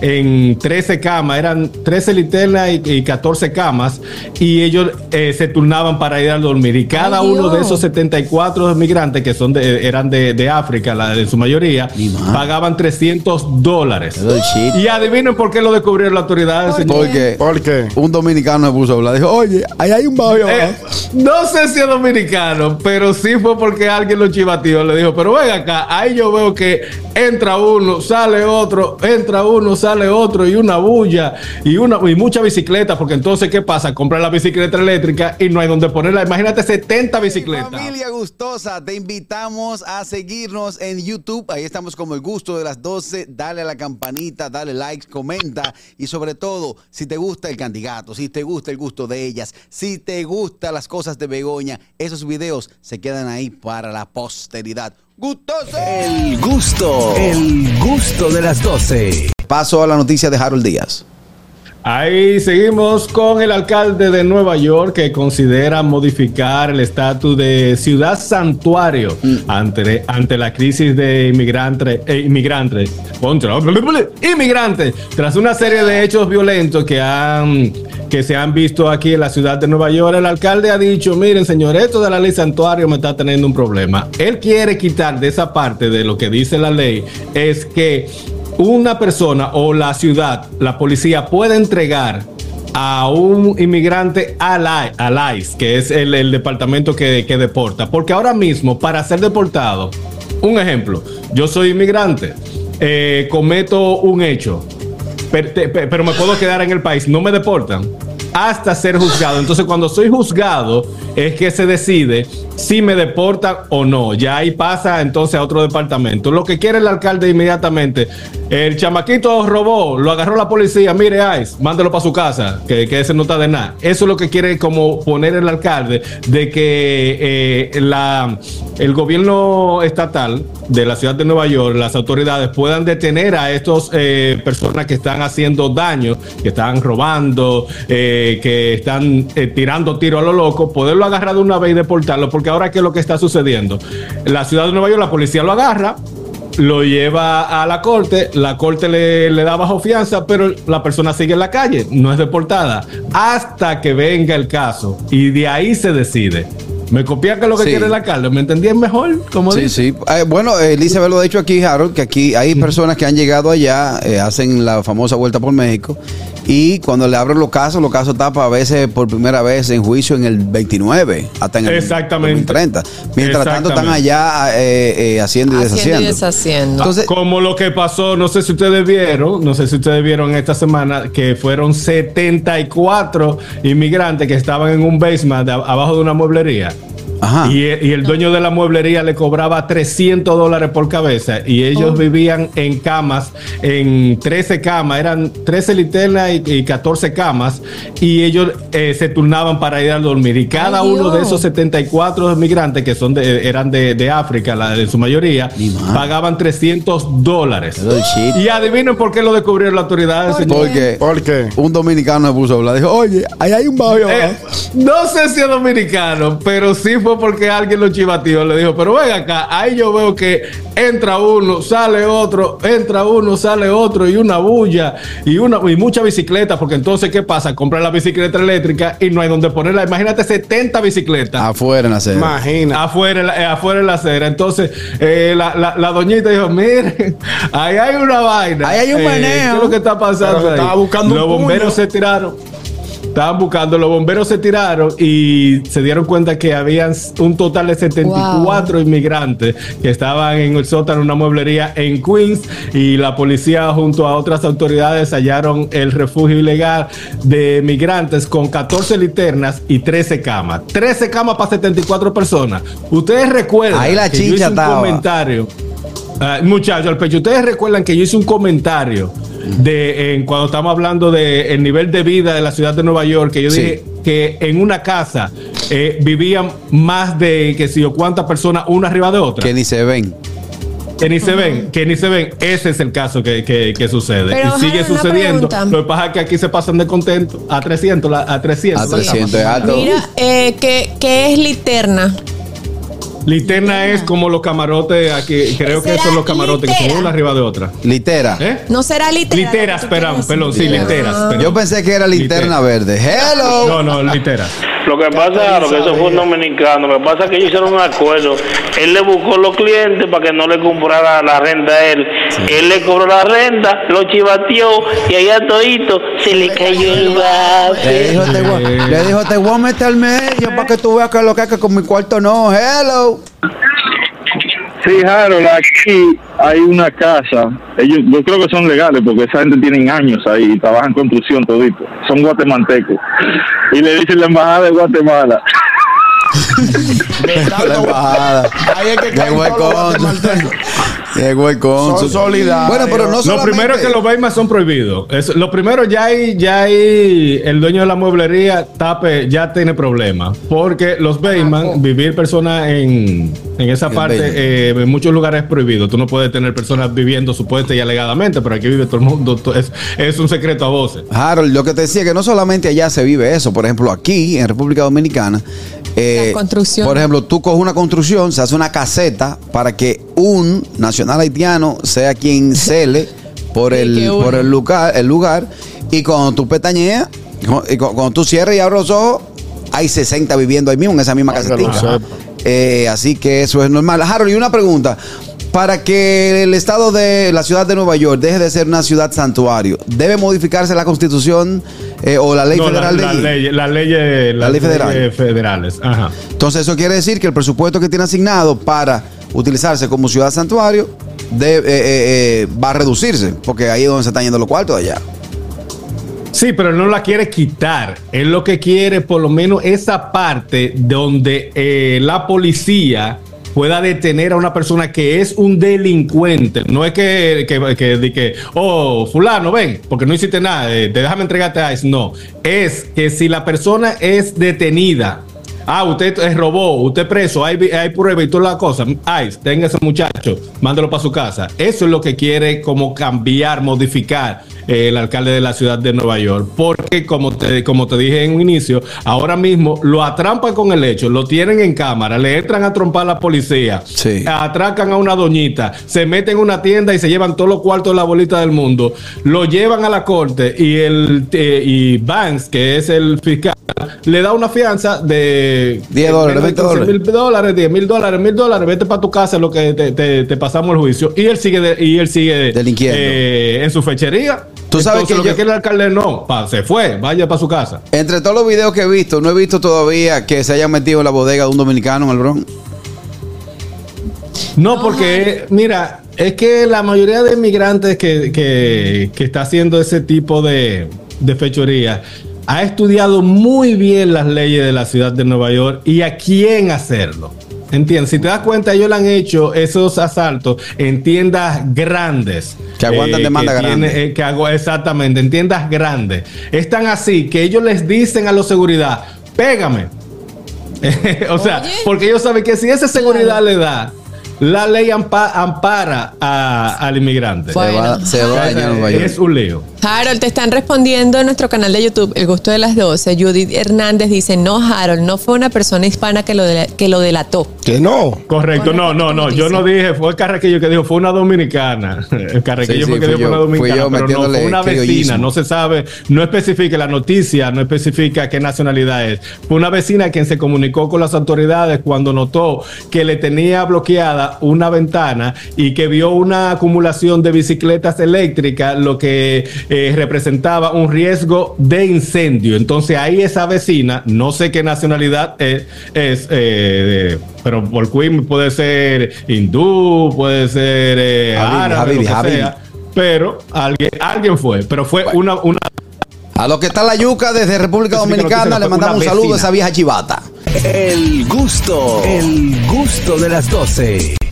en 13 camas, eran 13 linternas y, 14 camas, y ellos eh, se turnaban para ir a dormir. Y cada uno de esos 74 migrantes, que son de, eran de, África, la, de su mayoría, pagaban 300 dólares. Y adivinen por qué lo descubrieron las autoridades. ¿Por qué? Porque un dominicano me puso a hablar. Dijo, oye, ahí hay un barrio. Eh, no sé si es dominicano, pero sí fue porque alguien lo chivateó. Le dijo, pero ven acá, ahí yo veo que entra uno, sale otro, entra uno, sale sale otro y una bulla y una y mucha bicicleta, porque entonces, ¿qué pasa? Comprar la bicicleta eléctrica y no hay donde ponerla. Imagínate 70 bicicletas. Familia gustosa, te invitamos a seguirnos en YouTube. Ahí estamos como el gusto de las 12. Dale a la campanita, dale likes, comenta y sobre todo, si te gusta el candidato, si te gusta el gusto de ellas, si te gustan las cosas de Begoña, esos videos se quedan ahí para la posteridad. Gustoso. El gusto, el gusto de las 12. Paso a la noticia de Harold Díaz. Ahí seguimos con el alcalde de Nueva York que considera modificar el estatus de ciudad santuario mm. ante, ante la crisis de inmigrantes, eh, inmigrantes, inmigrantes, tras una serie de hechos violentos que han que se han visto aquí en la ciudad de Nueva York. El alcalde ha dicho, miren señor, esto de la ley santuario me está teniendo un problema. Él quiere quitar de esa parte de lo que dice la ley es que una persona o la ciudad, la policía puede entregar a un inmigrante al, que es el, departamento que, deporta. Porque ahora mismo, para ser deportado, un ejemplo, yo soy inmigrante, eh, cometo un hecho, pero me puedo quedar en el país, no me deportan hasta ser juzgado. Entonces, cuando soy juzgado, es que se decide si me deportan o no. Ya ahí pasa entonces a otro departamento. Lo que quiere el alcalde inmediatamente, el chamaquito robó, lo agarró la policía, mire, Ice, mándelo para su casa, que, que, ese no está de nada. Eso es lo que quiere como poner el alcalde, de que eh, la, el gobierno estatal de la ciudad de Nueva York, las autoridades puedan detener a estas eh, personas que están haciendo daño, que están robando, eh, que están tirando tiro a lo loco, poderlo agarrar de una vez y deportarlo, porque ahora qué es lo que está sucediendo. La ciudad de Nueva York, la policía lo agarra, lo lleva a la corte, la corte le, da bajo fianza, pero la persona sigue en la calle, no es deportada, hasta que venga el caso y de ahí se decide. Me copia que lo que quiere la alcalde. ¿Me entendí mejor? Como sí, sí. Eh, bueno, Elizabeth lo ha dicho aquí, Harold, que aquí hay personas que han llegado allá, eh, hacen la famosa vuelta por México y cuando le abren los casos, los casos tapan a veces por primera vez en juicio en el 29, hasta en el, Exactamente. 30. Mientras tanto están allá eh, eh, haciendo y deshaciendo. deshaciendo. Entonces, Como lo que pasó, no sé si ustedes vieron, no sé si ustedes vieron esta semana, que fueron 74 inmigrantes que estaban en un basement abajo de una mueblería. Y, el dueño de la mueblería le cobraba 300 dólares por cabeza y ellos oh. vivían en camas, en 13 camas, eran 13 linternas y, 14 camas y ellos eh, se turnaban para ir a dormir y cada uno de esos 74 migrantes que son de, eran de, África, la de su mayoría, pagaban 300 dólares. Y adivinen por qué lo descubrieron las autoridades. ¿Por qué? Porque un dominicano me puso a hablar, dijo, oye, ahí hay un barrio. Eh, no sé si es dominicano, pero sí fue porque alguien lo chivateó. Le dijo, pero ven acá, ahí yo veo que entra uno, sale otro, entra uno, sale otro, y una bulla, y una y mucha bicicleta, porque entonces, ¿qué pasa? Comprar la bicicleta eléctrica y no hay donde ponerla. Imagínate 70 bicicletas. Afuera en la acera. Imagina. Afuera, eh, afuera en la acera. Entonces, eh, la, doñita dijo, mire, ahí hay una vaina. Ahí hay un. Eh, ¿Qué es lo que está pasando? Estaba buscando Los bomberos se tiraron estaban buscando, los bomberos se tiraron y se dieron cuenta que habían un total de 74 inmigrantes que estaban en el sótano, una mueblería en Queens y la policía junto a otras autoridades hallaron el refugio ilegal de migrantes con 14 linternas y 13 camas. 13 camas para 74 personas. Ustedes recuerdan Ahí la que yo hice un comentario. Uh, muchachos, al pecho, ustedes recuerdan que yo hice un comentario de cuando estamos hablando del nivel de vida de la ciudad de Nueva York, que yo dije que en una casa eh, vivían más de que si o cuántas personas una arriba de otra. Que ni se ven. Que ni se ven, que ni se ven. Ese es el caso que, sucede. y sigue sucediendo. Lo que pasa es que aquí se pasan de contento a 300, a 300. A 300 Mira, eh, ¿qué, ¿qué es literna? Literna es como los camarotes aquí, creo que son los camarotes que son litera. una arriba de otra. Litera. ¿Eh? No será litera. Literas, perdón, perdón, sí, literas. perdón. Yo pensé que era linterna verde. Hello. No, no, literas. Lo que pasa es que eso fue un dominicano. Lo que pasa es que ellos hicieron un acuerdo. Él le buscó los clientes para que no le comprara la renta a él. Él le cobró la renta, lo chivateó y allá todito se le cayó el Le dijo, te voy, Eh. le dijo, te voy a meter al medio para que tú veas que lo que es que con mi cuarto no. Hello. Sí, Harold, aquí hay una casa. Ellos, yo creo que son legales porque esa gente tienen años ahí y trabajan construcción todito. Son guatemaltecos. Y le dicen la embajada de Guatemala. La embajada. Ahí es que Llegó el cónsul. Llegó el cónsul. Son solidarios. Bueno, pero no Lo solamente... primero es que los Baymas son prohibidos. Es- lo primero ya hay, ya hay, el dueño de la mueblería tape, ya tiene problemas. Porque los Bayman, vivir personas en, en esa En parte, eh, en muchos lugares es prohibido. Tú no puedes tener personas viviendo supuesta y alegadamente, pero aquí vive todo el mundo. Es, es un secreto a voces. Harold, lo que te decía que no solamente allá se vive eso, por ejemplo, aquí en República Dominicana, eh, Construcción. por ejemplo, tú coges una construcción, se hace una caseta para que un nacional haitiano sea quien cele por el, por el lugar, el lugar, y cuando tú pestañeas, y cu- cuando tú cierras y abres los ojos, hay 60 viviendo ahí mismo en esa misma lo casetita. Eh, así que eso es normal. Harold, y una pregunta. Para que el estado de la ciudad de Nueva York deje de ser una ciudad santuario, ¿debe modificarse la constitución eh, o la ley No, federal la, de la ley, la ley, La ley federal. leyes federales. Ajá. Entonces eso quiere decir que el presupuesto que tiene asignado para utilizarse como ciudad santuario de- eh, eh, va a reducirse, porque ahí es donde se están yendo los cuartos allá. Sí, pero él no la quiere quitar. Él lo que quiere, por lo menos, esa parte donde la policía pueda detener a una persona que es un delincuente. No es que, que, que, que, oh, fulano, ven, porque no hiciste nada, eh, te déjame entregarte a ICE. No, es que si la persona es detenida, Ah, usted eh, robó, usted preso, hay, hay prueba y toda la cosa. Ay, tenga ese muchacho, mándalo para su casa. Eso es lo que quiere como cambiar, modificar eh, el alcalde de la ciudad de Nueva York. Porque como te, como te dije en un inicio, ahora mismo lo atrampan con el hecho, lo tienen en cámara, le entran a trompar a la policía, Sí. atracan a una doñita, se meten en una tienda y se llevan todos los cuartos de la bolita del mundo, lo llevan a la corte y el eh, y Vance, que es el fiscal, le da una fianza de 10 dólares, 20 dólares. mil dólares, 10 mil dólares, mil dólares, vete para tu casa lo que te, te- te pasamos el juicio. Y él sigue de- y él sigue Delinquiendo. eh, en su fechería. Tú sabes Entonces, que lo yo- que quiere el alcalde no, pa, se fue, vaya para su casa. Entre todos los videos que he visto, no he visto todavía que se haya metido en la bodega de un dominicano en el Bronx. No, porque, mira, es que la mayoría de inmigrantes que, que, que está haciendo ese tipo de, de fechoría ha estudiado muy bien las leyes de la ciudad de Nueva York y a quién hacerlo. ¿Entiendes? Si te das cuenta, ellos le han hecho esos asaltos en tiendas grandes. Que aguantan demanda que grande. tiene- eh, que hago exactamente, en tiendas grandes. Están así que ellos les dicen a los seguridad, pégame. o sea, Oye. porque ellos saben que si esa seguridad le da, la ley ampa- ampara a- al inmigrante. Fue- Se va, Bueno. se va a. Es un lío. Harold, te están respondiendo en nuestro canal de YouTube, El Gusto de las 12. Judith Hernández dice, no, Harold, no fue una persona hispana que lo, que lo delató. Que no. Correcto, no, no, no. Yo no dije, fue el Carraquillo que dijo, fue una dominicana. El Carraquillo Sí, sí, fue que dijo fue una dominicana, yo pero no, fue una vecina. criollismo. No se sabe, no especifica la noticia, no especifica qué nacionalidad es. Fue una vecina quien se comunicó con las autoridades cuando notó que le tenía bloqueada una ventana y que vio una acumulación de bicicletas eléctricas, lo que eh, representaba un riesgo de incendio. Entonces ahí esa vecina, no sé qué nacionalidad es, es, eh, pero por Queen puede ser hindú, puede ser eh, árabe, sea. Pero alguien, alguien fue, pero fue una, una A lo que está la yuca desde República Dominicana, le mandamos un saludo a esa vieja chivata. El gusto, el gusto de las 12.